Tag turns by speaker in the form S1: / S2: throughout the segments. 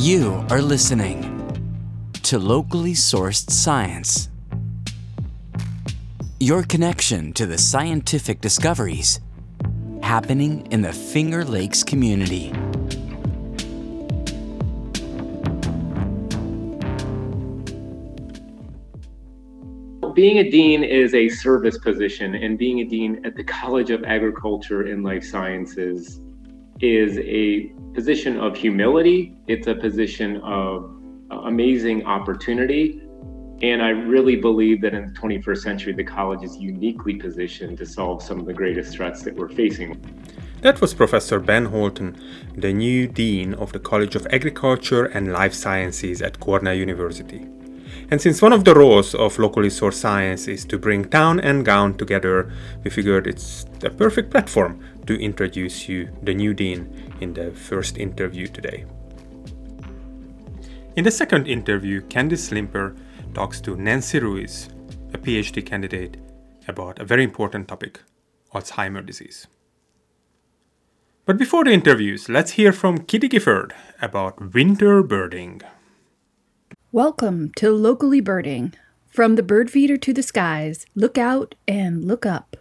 S1: You are listening to locally sourced science. Your connection to the scientific discoveries happening in the Finger Lakes community.
S2: being a dean is a service position, and being a dean at the College of Agriculture and Life Sciences is a position of humility. It's a position of amazing opportunity. And I really believe that in the 21st century, the college is uniquely positioned to solve some of the greatest threats that we're facing.
S3: That was Professor Ben Houlton, the new Dean of the College of Agriculture and Life Sciences at Cornell University. And since one of the roles of locally sourced science is to bring town and gown together, we figured it's the perfect platform to introduce you the new dean in the first interview today. In the second interview, Candice Limper talks to Nancy Ruiz, a PhD candidate, about a very important topic Alzheimer's disease. But before the interviews, let's hear from Kitty Gifford about winter birding.
S4: Welcome to Locally Birding. From the bird feeder to the skies, look out and look up.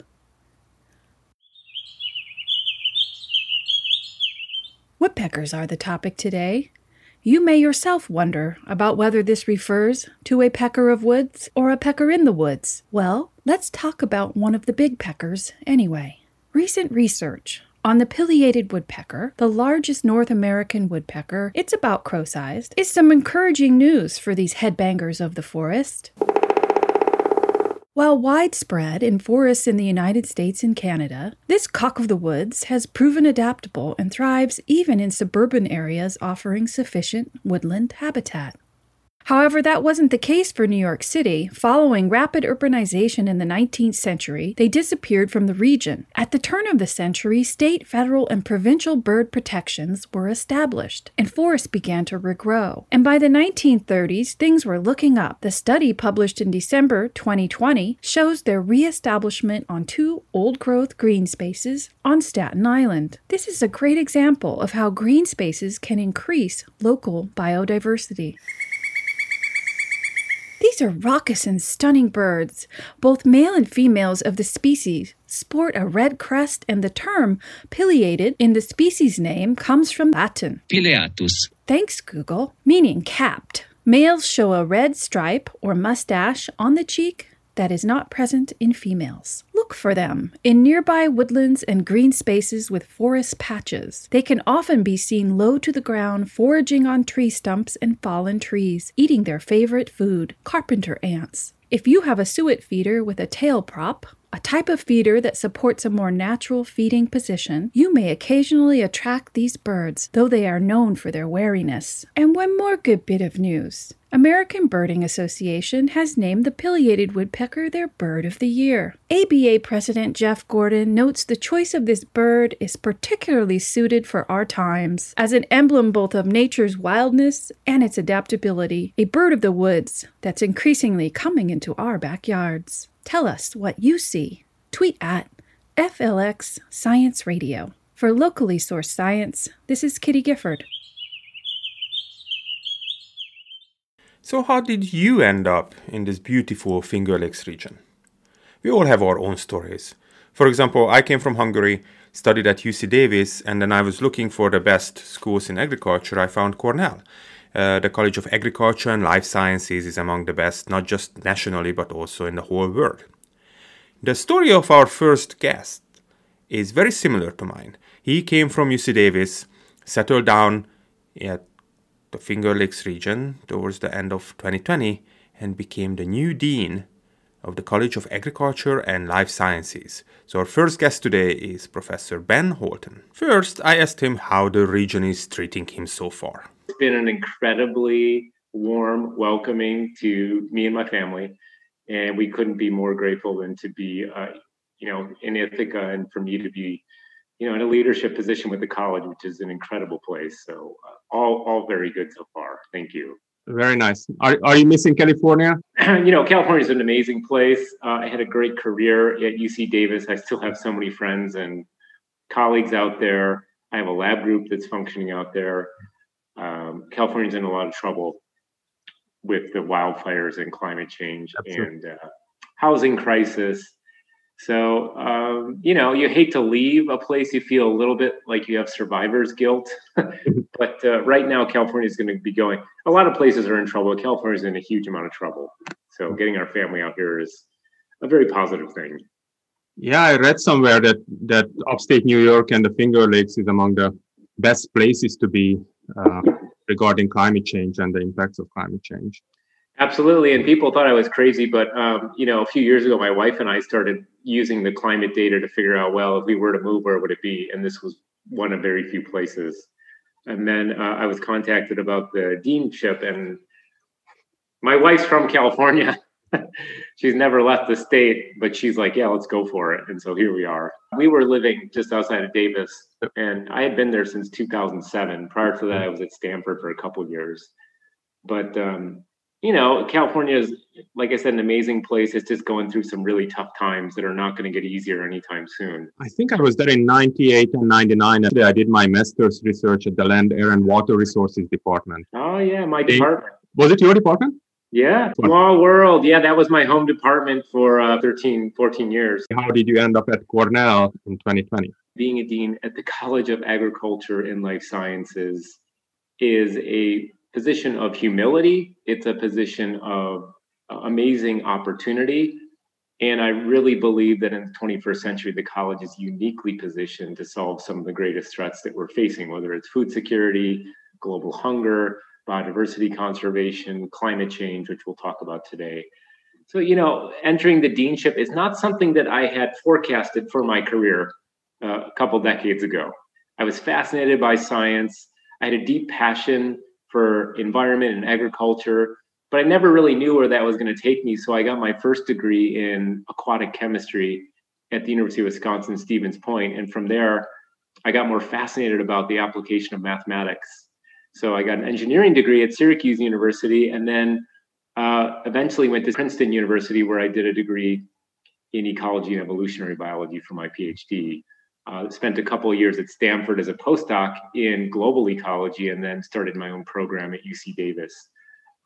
S4: Woodpeckers are the topic today. You may yourself wonder about whether this refers to a pecker of woods or a pecker in the woods. Well, let's talk about one of the big peckers anyway. Recent research on the pileated woodpecker, the largest North American woodpecker, it's about crow sized, is some encouraging news for these headbangers of the forest. While widespread in forests in the United States and Canada, this cock of the woods has proven adaptable and thrives even in suburban areas offering sufficient woodland habitat. However, that wasn't the case for New York City. Following rapid urbanization in the 19th century, they disappeared from the region. At the turn of the century, state, federal, and provincial bird protections were established, and forests began to regrow. And by the 1930s, things were looking up. The study published in December 2020 shows their reestablishment on two old growth green spaces on Staten Island. This is a great example of how green spaces can increase local biodiversity. These are raucous and stunning birds. Both male and females of the species sport a red crest, and the term pileated in the species name comes from Latin
S5: pileatus.
S4: Thanks, Google, meaning capped. Males show a red stripe or mustache on the cheek that is not present in females. Look for them in nearby woodlands and green spaces with forest patches. They can often be seen low to the ground, foraging on tree stumps and fallen trees, eating their favorite food, carpenter ants. If you have a suet feeder with a tail prop, a type of feeder that supports a more natural feeding position, you may occasionally attract these birds, though they are known for their wariness. And one more good bit of news. American Birding Association has named the pileated woodpecker their bird of the year. ABA President Jeff Gordon notes the choice of this bird is particularly suited for our times as an emblem both of nature's wildness and its adaptability, a bird of the woods that's increasingly coming into our backyards. Tell us what you see. Tweet at FLX Science Radio. For locally sourced science, this is Kitty Gifford.
S3: So, how did you end up in this beautiful Finger Lakes region? We all have our own stories. For example, I came from Hungary, studied at UC Davis, and then I was looking for the best schools in agriculture. I found Cornell. Uh, the College of Agriculture and Life Sciences is among the best, not just nationally, but also in the whole world. The story of our first guest is very similar to mine. He came from UC Davis, settled down at the Finger Lakes region towards the end of 2020 and became the new dean of the College of Agriculture and Life Sciences. So, our first guest today is Professor Ben Houlton. First, I asked him how the region is treating him so far.
S2: It's been an incredibly warm welcoming to me and my family, and we couldn't be more grateful than to be, uh, you know, in Ithaca and for me to be you know, in a leadership position with the college, which is an incredible place. So uh, all all very good so far. Thank you.
S3: Very nice. Are, are you missing California?
S2: you know, California is an amazing place. Uh, I had a great career at UC Davis. I still have so many friends and colleagues out there. I have a lab group that's functioning out there. Um, California's in a lot of trouble with the wildfires and climate change Absolutely. and uh, housing crisis. So, um, you know, you hate to leave a place you feel a little bit like you have survivor's guilt. but uh, right now, California is going to be going, a lot of places are in trouble. California is in a huge amount of trouble. So, getting our family out here is a very positive thing.
S3: Yeah, I read somewhere that, that upstate New York and the Finger Lakes is among the best places to be uh, regarding climate change and the impacts of climate change.
S2: Absolutely, and people thought I was crazy, but um, you know, a few years ago, my wife and I started using the climate data to figure out, well, if we were to move, where would it be? And this was one of very few places. And then uh, I was contacted about the deanship, and my wife's from California. she's never left the state, but she's like, yeah, let's go for it. And so here we are. We were living just outside of Davis, and I had been there since 2007. Prior to that, I was at Stanford for a couple years. But um, you know, California is, like I said, an amazing place. It's just going through some really tough times that are not going to get easier anytime soon.
S3: I think I was there in 98 and 99. I did my master's research at the Land, Air, and Water Resources Department.
S2: Oh, yeah, my department.
S3: Was it your department?
S2: Yeah, small world. Yeah, that was my home department for uh, 13, 14 years.
S3: How did you end up at Cornell in 2020?
S2: Being a dean at the College of Agriculture and Life Sciences is a position of humility, it's a position of amazing opportunity. And I really believe that in the 21st century, the college is uniquely positioned to solve some of the greatest threats that we're facing, whether it's food security, global hunger, biodiversity conservation, climate change, which we'll talk about today. So, you know, entering the deanship is not something that I had forecasted for my career uh, a couple decades ago. I was fascinated by science. I had a deep passion for environment and agriculture, but I never really knew where that was going to take me. So I got my first degree in aquatic chemistry at the University of Wisconsin Stevens Point, and from there, I got more fascinated about the application of mathematics. So I got an engineering degree at Syracuse University, and then uh, eventually went to Princeton University, where I did a degree in ecology and evolutionary biology for my PhD. Uh, spent a couple of years at Stanford as a postdoc in global ecology and then started my own program at UC Davis.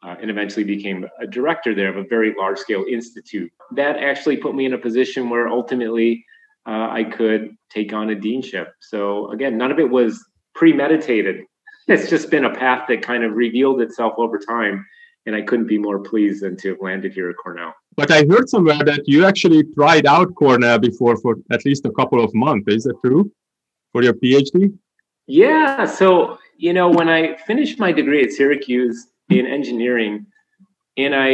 S2: Uh, and eventually became a director there of a very large scale institute. That actually put me in a position where ultimately uh, I could take on a deanship. So, again, none of it was premeditated. It's just been a path that kind of revealed itself over time and I couldn't be more pleased than to have landed here at Cornell.
S3: But I heard somewhere that you actually tried out Cornell before for at least a couple of months. Is that true for your PhD?
S2: Yeah. So, you know, when I finished my degree at Syracuse in engineering, and I,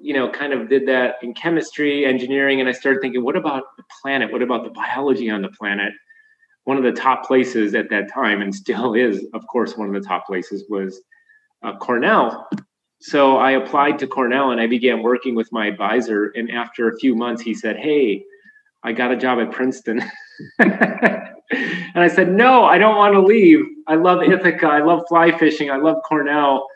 S2: you know, kind of did that in chemistry, engineering, and I started thinking, what about the planet? What about the biology on the planet? One of the top places at that time, and still is, of course, one of the top places was uh, Cornell so I applied to Cornell and I began working with my advisor. And after a few months, he said, Hey, I got a job at Princeton. and I said, No, I don't want to leave. I love Ithaca. I love fly fishing. I love Cornell.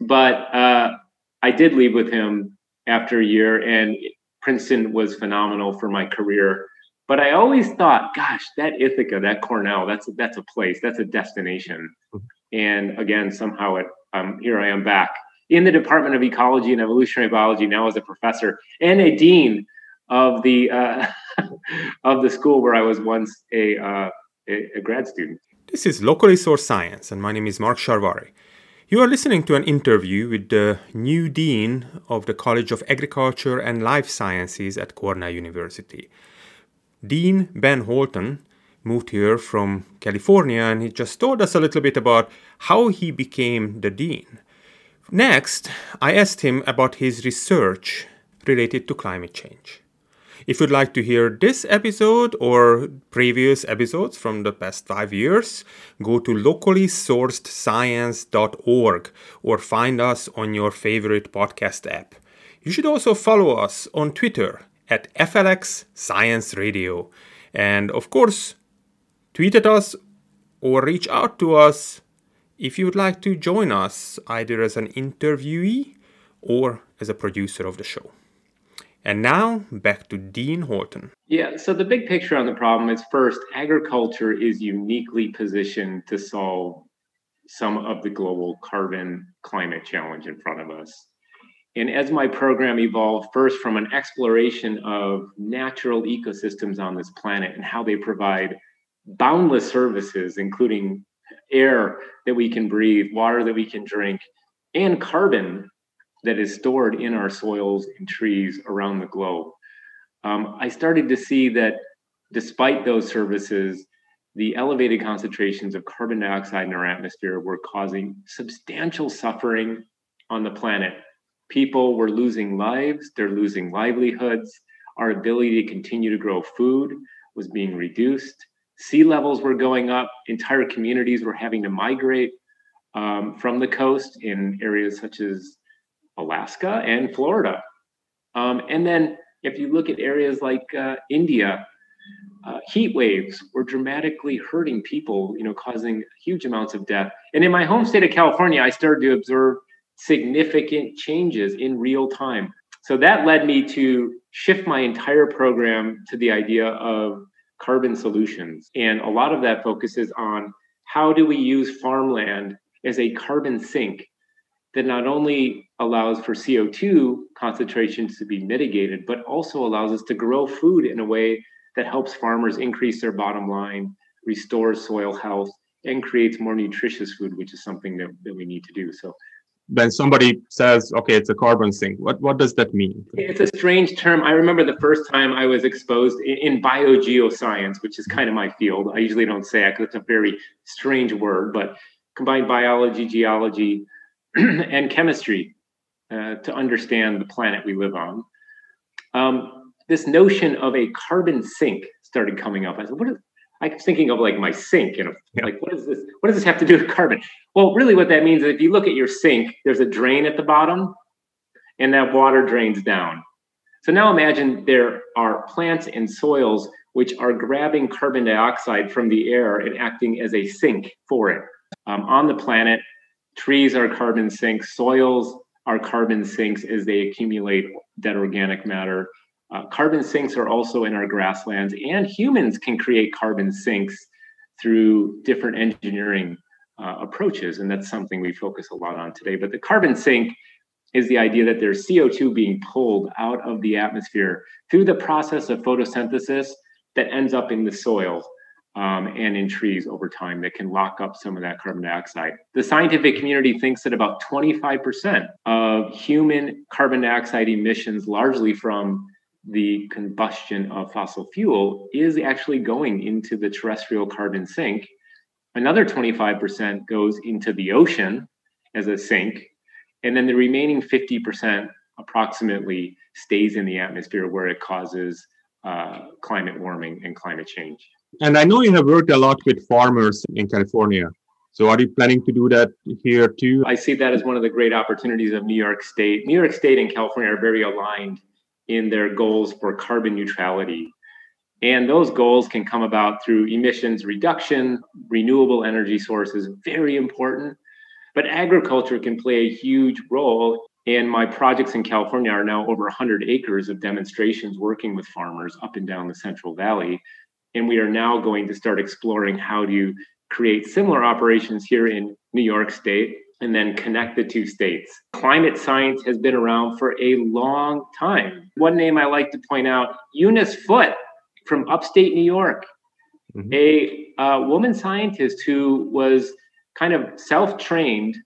S2: But uh, I did leave with him after a year, and Princeton was phenomenal for my career. But I always thought, gosh, that Ithaca, that Cornell, that's that's a place, that's a destination. Mm-hmm. And again, somehow it, um, here I am back in the Department of Ecology and Evolutionary Biology now as a professor and a dean of the uh, of the school where I was once a, uh, a, a grad student.
S3: This is Locally Sourced Science, and my name is Mark Sarvary. You are listening to an interview with the new dean of the College of Agriculture and Life Sciences at Cornell University. Dean Ben Houlton moved here from California, and he just told us a little bit about how he became the dean. Next, I asked him about his research related to climate change. If you'd like to hear this episode or previous episodes from the past five years, go to locallysourcedscience.org or find us on your favorite podcast app. You should also follow us on Twitter at FLX Science Radio. And of course, tweet at us or reach out to us if you would like to join us either as an interviewee or as a producer of the show. And now back to Dean Houlton.
S2: Yeah, so the big picture on the problem is first, agriculture is uniquely positioned to solve some of the global carbon climate challenge in front of us. And as my program evolved, first from an exploration of natural ecosystems on this planet and how they provide boundless services, including air that we can breathe, water that we can drink, and carbon that is stored in our soils and trees around the globe. Um, I started to see that despite those services, the elevated concentrations of carbon dioxide in our atmosphere were causing substantial suffering on the planet. People were losing lives, they're losing livelihoods. Our ability to continue to grow food was being reduced. Sea levels were going up. Entire communities were having to migrate um, from the coast in areas such as Alaska and Florida. Um, and then if you look at areas like uh, India, uh, heat waves were dramatically hurting people, you know, causing huge amounts of death. And in my home state of California, I started to observe significant changes in real time. So that led me to shift my entire program to the idea of carbon solutions. And a lot of that focuses on how do we use farmland as a carbon sink that not only allows for CO2 concentrations to be mitigated, but also allows us to grow food in a way that helps farmers increase their bottom line, restores soil health, and creates more nutritious food, which is something that, that we need to do. So
S3: when somebody says, okay, it's a carbon sink, what, what does that mean?
S2: It's a strange term. I remember the first time I was exposed in, in biogeoscience, which is kind of my field. I usually don't say it because it's a very strange word, but combine biology, geology, and chemistry uh, to understand the planet we live on. Um, this notion of a carbon sink started coming up. I said, "What is?" I was thinking of like my sink, you know, yeah. like what is this? What does this have to do with carbon? Well, really, what that means is if you look at your sink, there's a drain at the bottom, and that water drains down. So now imagine there are plants and soils which are grabbing carbon dioxide from the air and acting as a sink for it. Um, on the planet, trees are carbon sinks, soils are carbon sinks as they accumulate dead organic matter. Uh, carbon sinks are also in our grasslands, and humans can create carbon sinks through different engineering uh, approaches. And that's something we focus a lot on today. But the carbon sink is the idea that there's CO2 being pulled out of the atmosphere through the process of photosynthesis that ends up in the soil um, and in trees over time that can lock up some of that carbon dioxide. The scientific community thinks that about 25% of human carbon dioxide emissions, largely from the combustion of fossil fuel, is actually going into the terrestrial carbon sink. Another 25% goes into the ocean as a sink. And then the remaining 50% approximately stays in the atmosphere where it causes uh, climate warming and climate change.
S3: And I know you have worked a lot with farmers in California. So are you planning to do that here too?
S2: I see that as one of the great opportunities of New York State. New York State and California are very aligned in their goals for carbon neutrality. And those goals can come about through emissions reduction, renewable energy sources, very important. But agriculture can play a huge role. And my projects in California are now over 100 acres of demonstrations working with farmers up and down the Central Valley and we are now going to start exploring how to create similar operations here in New York State and then connect the two states. Climate science has been around for a long time. One name I like to point out Eunice Foote from upstate New York, mm-hmm. a uh, woman scientist who was kind of self trained,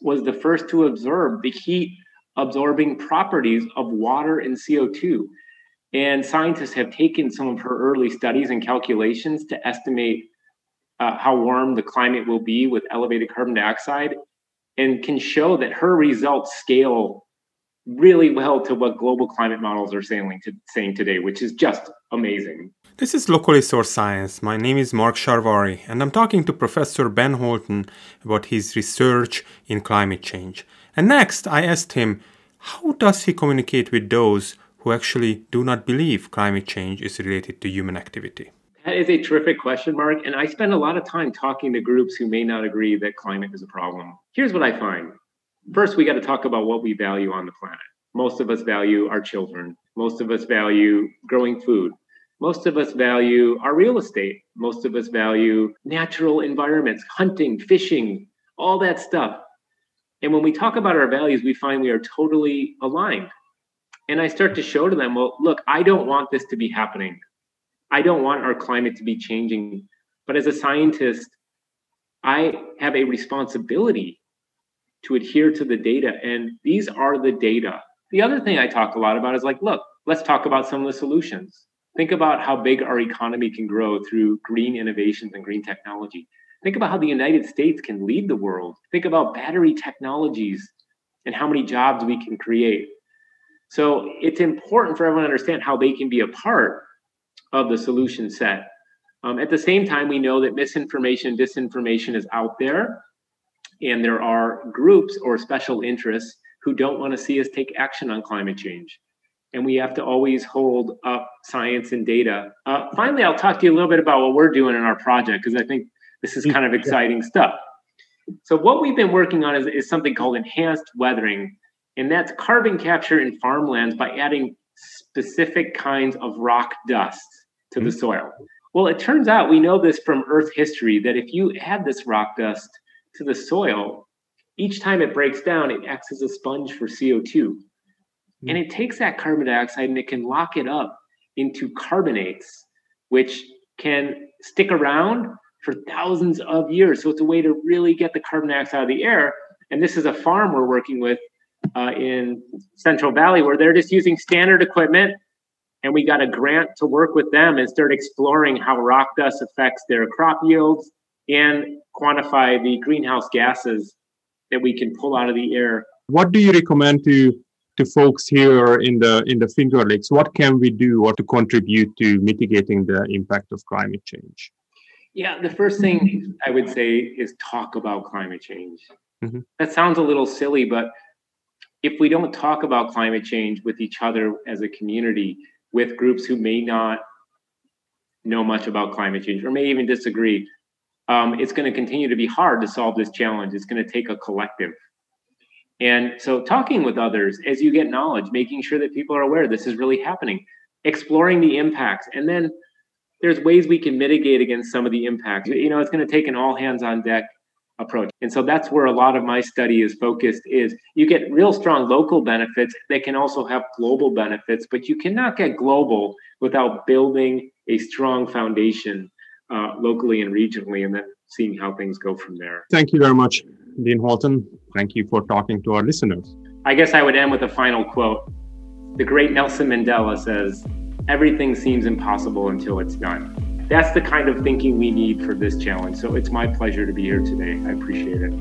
S2: was the first to observe the heat absorbing properties of water and CO2. And scientists have taken some of her early studies and calculations to estimate uh, how warm the climate will be with elevated carbon dioxide and can show that her results scale really well to what global climate models are saying, to, saying today, which is just amazing.
S3: This is Locally Sourced Science. My name is Mark Sarvary, and I'm talking to Professor Ben Houlton about his research in climate change. And next, I asked him, how does he communicate with those who actually do not believe climate change is related to human activity?
S2: That is a terrific question, Mark. And I spend a lot of time talking to groups who may not agree that climate is a problem. Here's what I find first, we got to talk about what we value on the planet. Most of us value our children, most of us value growing food. Most of us value our real estate. Most of us value natural environments, hunting, fishing, all that stuff. And when we talk about our values, we find we are totally aligned. And I start to show to them, well, look, I don't want this to be happening. I don't want our climate to be changing. But as a scientist, I have a responsibility to adhere to the data. And these are the data. The other thing I talk a lot about is like, look, let's talk about some of the solutions. Think about how big our economy can grow through green innovations and green technology. Think about how the United States can lead the world. Think about battery technologies and how many jobs we can create. So it's important for everyone to understand how they can be a part of the solution set. Um, at the same time, we know that misinformation, disinformation is out there, and there are groups or special interests who don't want to see us take action on climate change. And we have to always hold up science and data. Uh, finally, I'll talk to you a little bit about what we're doing in our project because I think this is kind of exciting stuff. So, what we've been working on is, is something called enhanced weathering, and that's carbon capture in farmlands by adding specific kinds of rock dust to mm-hmm. the soil. Well, it turns out we know this from Earth history that if you add this rock dust to the soil, each time it breaks down, it acts as a sponge for CO2. Mm-hmm. And it takes that carbon dioxide and it can lock it up into carbonates, which can stick around for thousands of years. So it's a way to really get the carbon dioxide out of the air. And this is a farm we're working with uh, in Central Valley where they're just using standard equipment and we got a grant to work with them and start exploring how rock dust affects their crop yields and quantify the greenhouse gases that we can pull out of the air.
S3: What do you recommend to to folks here in the in the Finger Lakes? What can we do or to contribute to mitigating the impact of climate change?
S2: Yeah, the first thing I would say is talk about climate change. Mm-hmm. That sounds a little silly, but if we don't talk about climate change with each other as a community, with groups who may not know much about climate change or may even disagree, um, it's going to continue to be hard to solve this challenge. It's going to take a collective. And so, talking with others as you get knowledge, making sure that people are aware this is really happening, exploring the impacts, and then there's ways we can mitigate against some of the impacts. You know, it's going to take an all hands on deck approach. And so that's where a lot of my study is focused is you get real strong local benefits that can also have global benefits, but you cannot get global without building a strong foundation uh, locally and regionally and then seeing how things go from there.
S3: Thank you very much, Dean Houlton. Thank you for talking to our listeners.
S2: I guess I would end with a final quote. The great Nelson Mandela says, Everything seems impossible until it's done that's the kind of thinking we need for this challenge. So it's my pleasure to be here today. I appreciate it.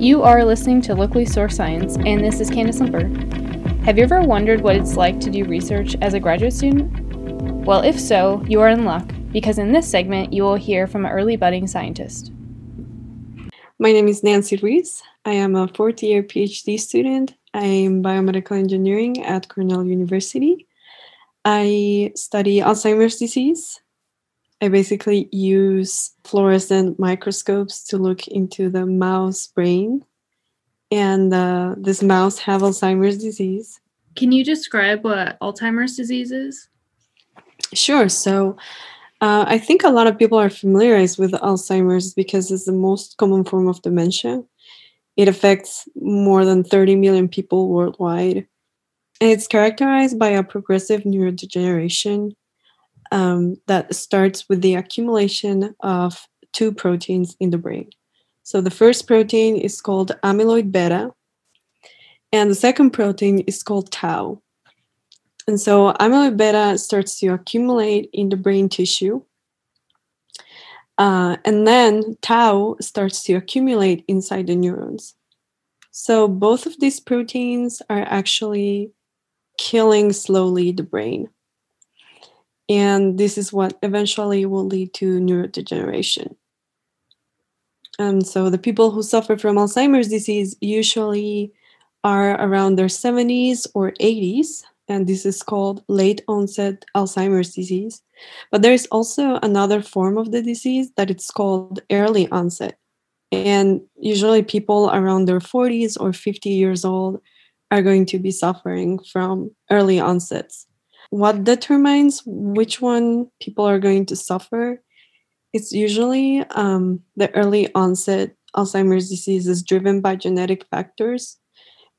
S5: You are listening to Locally Sourced Science, and this is Candace Limper. Have you ever wondered what it's like to do research as a graduate student? Well, if so, you are in luck, because in this segment, you will hear from an early budding scientist.
S6: My name is Nancy Ruiz. I am a fourth year PhD student I'm biomedical engineering at Cornell University. I study Alzheimer's disease. I basically use fluorescent microscopes to look into the mouse brain. And uh, this mouse have Alzheimer's disease.
S5: Can you describe what Alzheimer's disease is?
S6: Sure. So uh, I think a lot of people are familiarized with Alzheimer's because it's the most common form of dementia. It affects more than 30 million people worldwide. And it's characterized by a progressive neurodegeneration um, that starts with the accumulation of two proteins in the brain. So the first protein is called amyloid beta, and the second protein is called tau. And so amyloid beta starts to accumulate in the brain tissue uh, and then tau starts to accumulate inside the neurons. So both of these proteins are actually killing slowly the brain. And this is what eventually will lead to neurodegeneration. And so the people who suffer from Alzheimer's disease usually are around their 70s or 80s, and this is called late onset Alzheimer's disease. But there is also another form of the disease that it's called early onset. And usually people around their 40s or 50 years old are going to be suffering from early onsets. What determines which one people are going to suffer It's usually um, the early onset Alzheimer's disease is driven by genetic factors.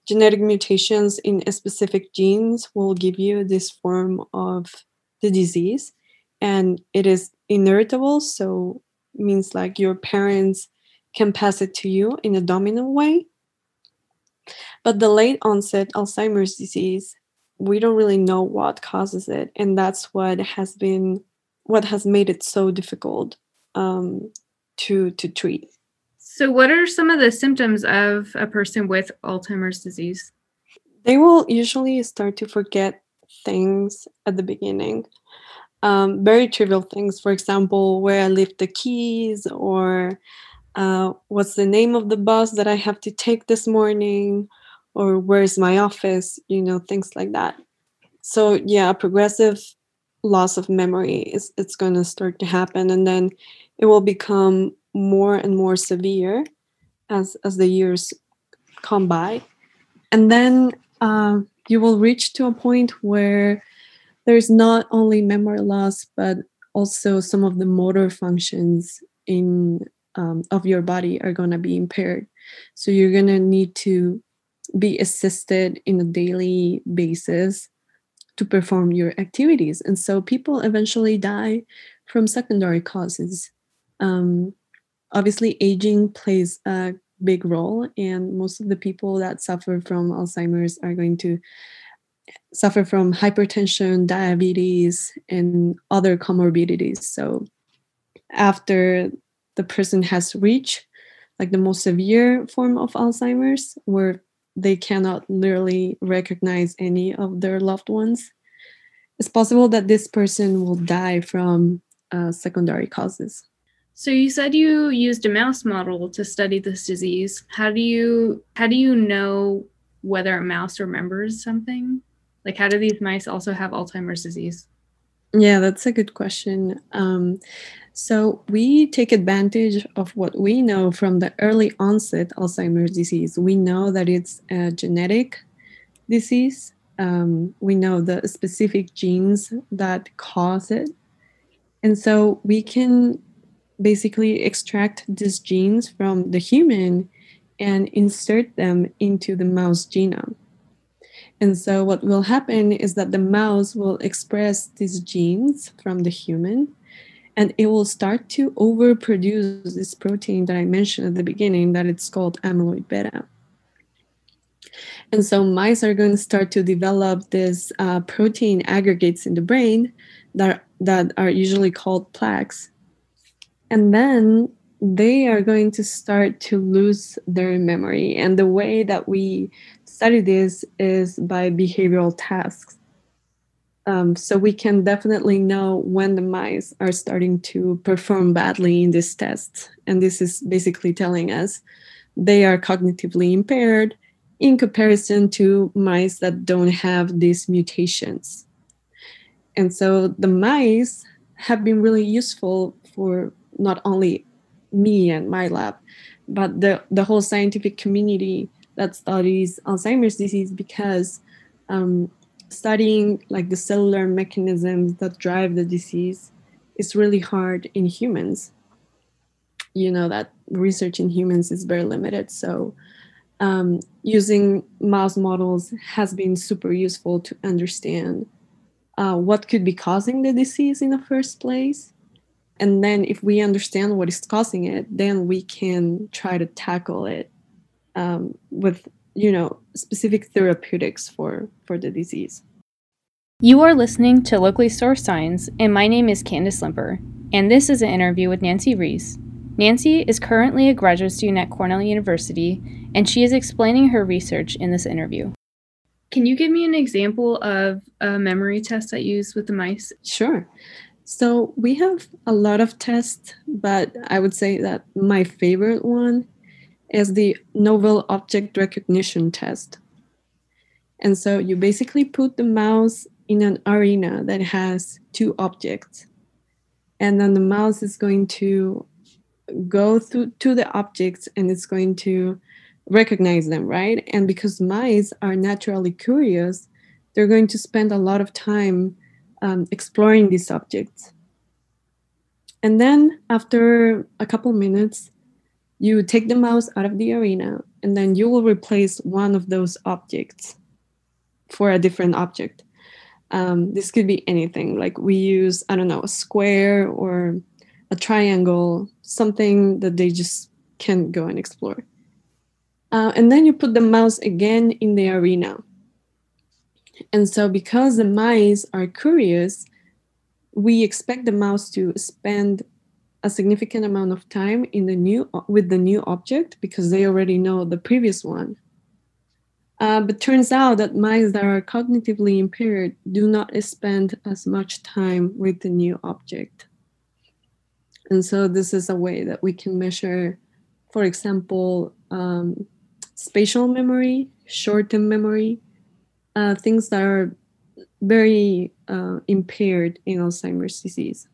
S6: Genetic mutations in specific genes will give you this form of the disease, and it is inheritable, so means like your parents can pass it to you in a dominant way. But the late onset Alzheimer's disease, we don't really know what causes it, and that's what has been what has made it so difficult um, to to treat.
S5: So, what are some of the symptoms of a person with Alzheimer's disease?
S6: They will usually start to forget things at the beginning. Um, very trivial things, for example, where I left the keys or uh, what's the name of the bus that I have to take this morning or where's my office, you know, things like that. So, yeah, progressive loss of memory is it's going to start to happen and then it will become more and more severe as as the years come by. And then uh, you will reach to a point where there's not only memory loss but also some of the motor functions in um, of your body are going to be impaired. So you're going to need to be assisted in a daily basis to perform your activities. And so people eventually die from secondary causes. Um, obviously aging plays a big role and most of the people that suffer from alzheimer's are going to suffer from hypertension diabetes and other comorbidities. So after the person has reached like the most severe form of alzheimer's where they cannot literally recognize any of their loved ones it's possible that this person will die from uh, secondary causes
S5: so you said you used a mouse model to study this disease. How do you how do you know whether a mouse remembers something? Like how do these mice also have Alzheimer's disease?
S6: Yeah, that's a good question. Um, so we take advantage of what we know from the early onset Alzheimer's disease. We know that it's a genetic disease. Um, we know the specific genes that cause it. And so we can basically extract these genes from the human and insert them into the mouse genome. And so, what will happen is that the mouse will express these genes from the human and it will start to overproduce this protein that I mentioned at the beginning, that it's called amyloid beta. And so, mice are going to start to develop these uh, protein aggregates in the brain that, that are usually called plaques and then they are going to start to lose their memory. And the way that we study this is by behavioral tasks. Um, so we can definitely know when the mice are starting to perform badly in this test. And this is basically telling us they are cognitively impaired in comparison to mice that don't have these mutations. And so the mice have been really useful for not only me and my lab, but the, the whole scientific community that studies Alzheimer's disease because um, studying like the cellular mechanisms that drive the disease is really hard in humans. You know that research in humans is very limited, so um, using mouse models has been super useful to understand uh, what could be causing the disease in the first place and then if we understand what is causing it then we can try to tackle it um, with you know specific therapeutics for for the disease.
S5: You are listening to locally sourced science and my name is candace limper and this is an interview with nancy ruiz. Nancy is currently a graduate student at cornell university and she is explaining her research in this interview. Can you give me an example of a memory test that used with the mice?
S6: Sure so we have a lot of tests, but I would say that my favorite one is the novel object recognition test. And so you basically put the mouse in an arena that has two objects. And then the mouse is going to go through to the objects and it's going to recognize them, right? And because mice are naturally curious, they're going to spend a lot of time um, exploring these objects. And then after a couple minutes, you take the mouse out of the arena and then you will replace one of those objects for a different object. Um, this could be anything. Like we use, I don't know, a square or a triangle, something that they just can go and explore. Uh, and then you put the mouse again in the arena. And so, because the mice are curious, we expect the mouse to spend a significant amount of time in the new with the new object because they already know the previous one. Uh, but turns out that mice that are cognitively impaired do not spend as much time with the new object. And so this is a way that we can measure, for example, um, spatial memory, short-term memory, uh, things that are very uh, impaired in Alzheimer's disease.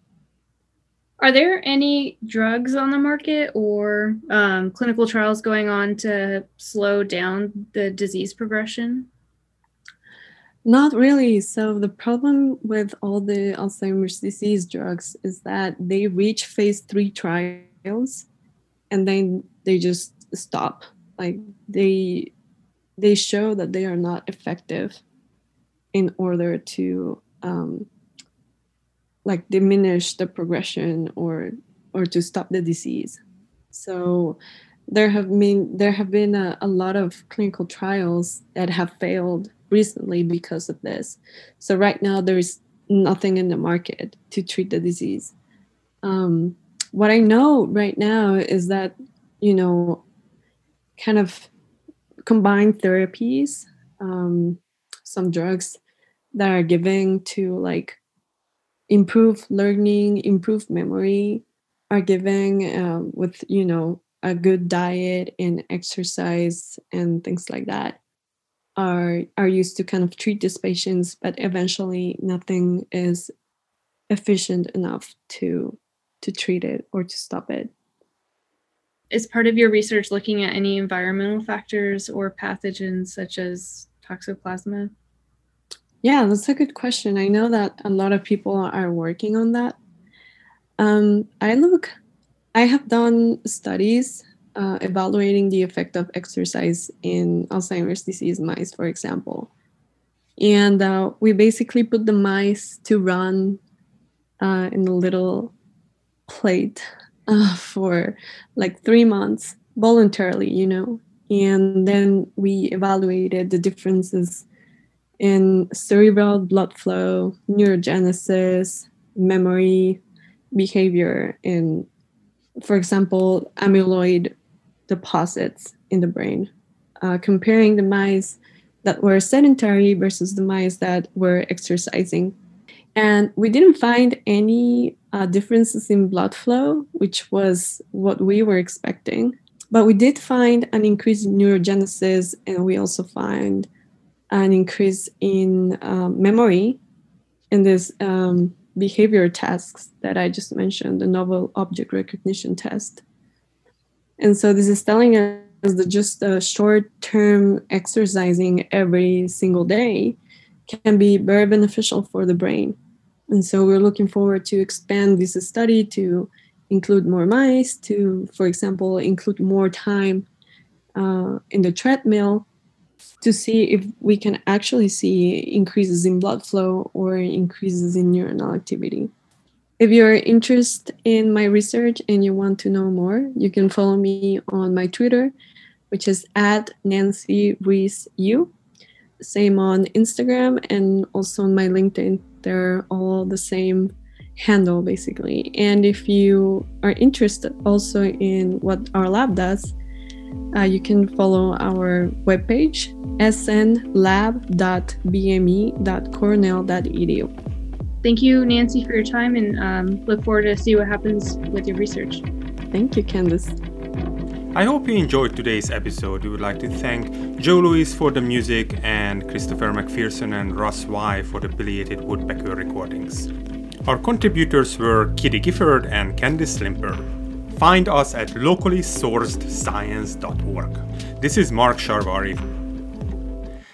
S5: Are there any drugs on the market or um, clinical trials going on to slow down the disease progression?
S6: Not really. So, the problem with all the Alzheimer's disease drugs is that they reach phase three trials and then they just stop. Like, they they show that they are not effective in order to um, like diminish the progression or or to stop the disease. So there have been there have been a, a lot of clinical trials that have failed recently because of this. So right now there is nothing in the market to treat the disease. Um, what i know right now is that you know kind of combined therapies um, some drugs that are given to like improve learning, improve memory, are given um, with you know a good diet and exercise and things like that are are used to kind of treat these patients, but eventually nothing is efficient enough to to treat it or to stop it.
S5: Is part of your research looking at any environmental factors or pathogens such as toxoplasma?
S6: Yeah, that's a good question. I know that a lot of people are working on that. Um, I look, I have done studies uh, evaluating the effect of exercise in Alzheimer's disease mice, for example. And uh, we basically put the mice to run uh, in a little plate uh, for like three months voluntarily, you know. And then we evaluated the differences in cerebral blood flow, neurogenesis, memory, behavior, and, for example, amyloid deposits in the brain, uh, comparing the mice that were sedentary versus the mice that were exercising. And we didn't find any uh, differences in blood flow, which was what we were expecting. But we did find an increase in neurogenesis, and we also find an increase in um, memory in these um, behavior tasks that I just mentioned, the novel object recognition test. And so this is telling us that just a short term exercising every single day can be very beneficial for the brain. And so we're looking forward to expand this study to include more mice, to, for example, include more time uh, in the treadmill to see if we can actually see increases in blood flow or increases in neuronal activity. If you're interested in my research and you want to know more, you can follow me on my Twitter, which is at Nancy Ruiz U. Same on Instagram and also on my LinkedIn. They're all the same handle basically. And if you are interested also in what our lab does, uh, you can follow our webpage, snlab.bme.cornell.edu.
S5: Thank you, Nancy, for your time, and um, look forward to see what happens with your research.
S6: Thank you, Candice.
S3: I hope you enjoyed today's episode. We would like to thank Joe Louis for the music and Christopher McPherson and Russ Y for the Pileated Woodpecker recordings. Our contributors were Kitty Gifford and Candice Limper. Find us at locallysourcedscience.org. This is Mark Sarvary.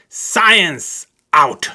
S3: Science out!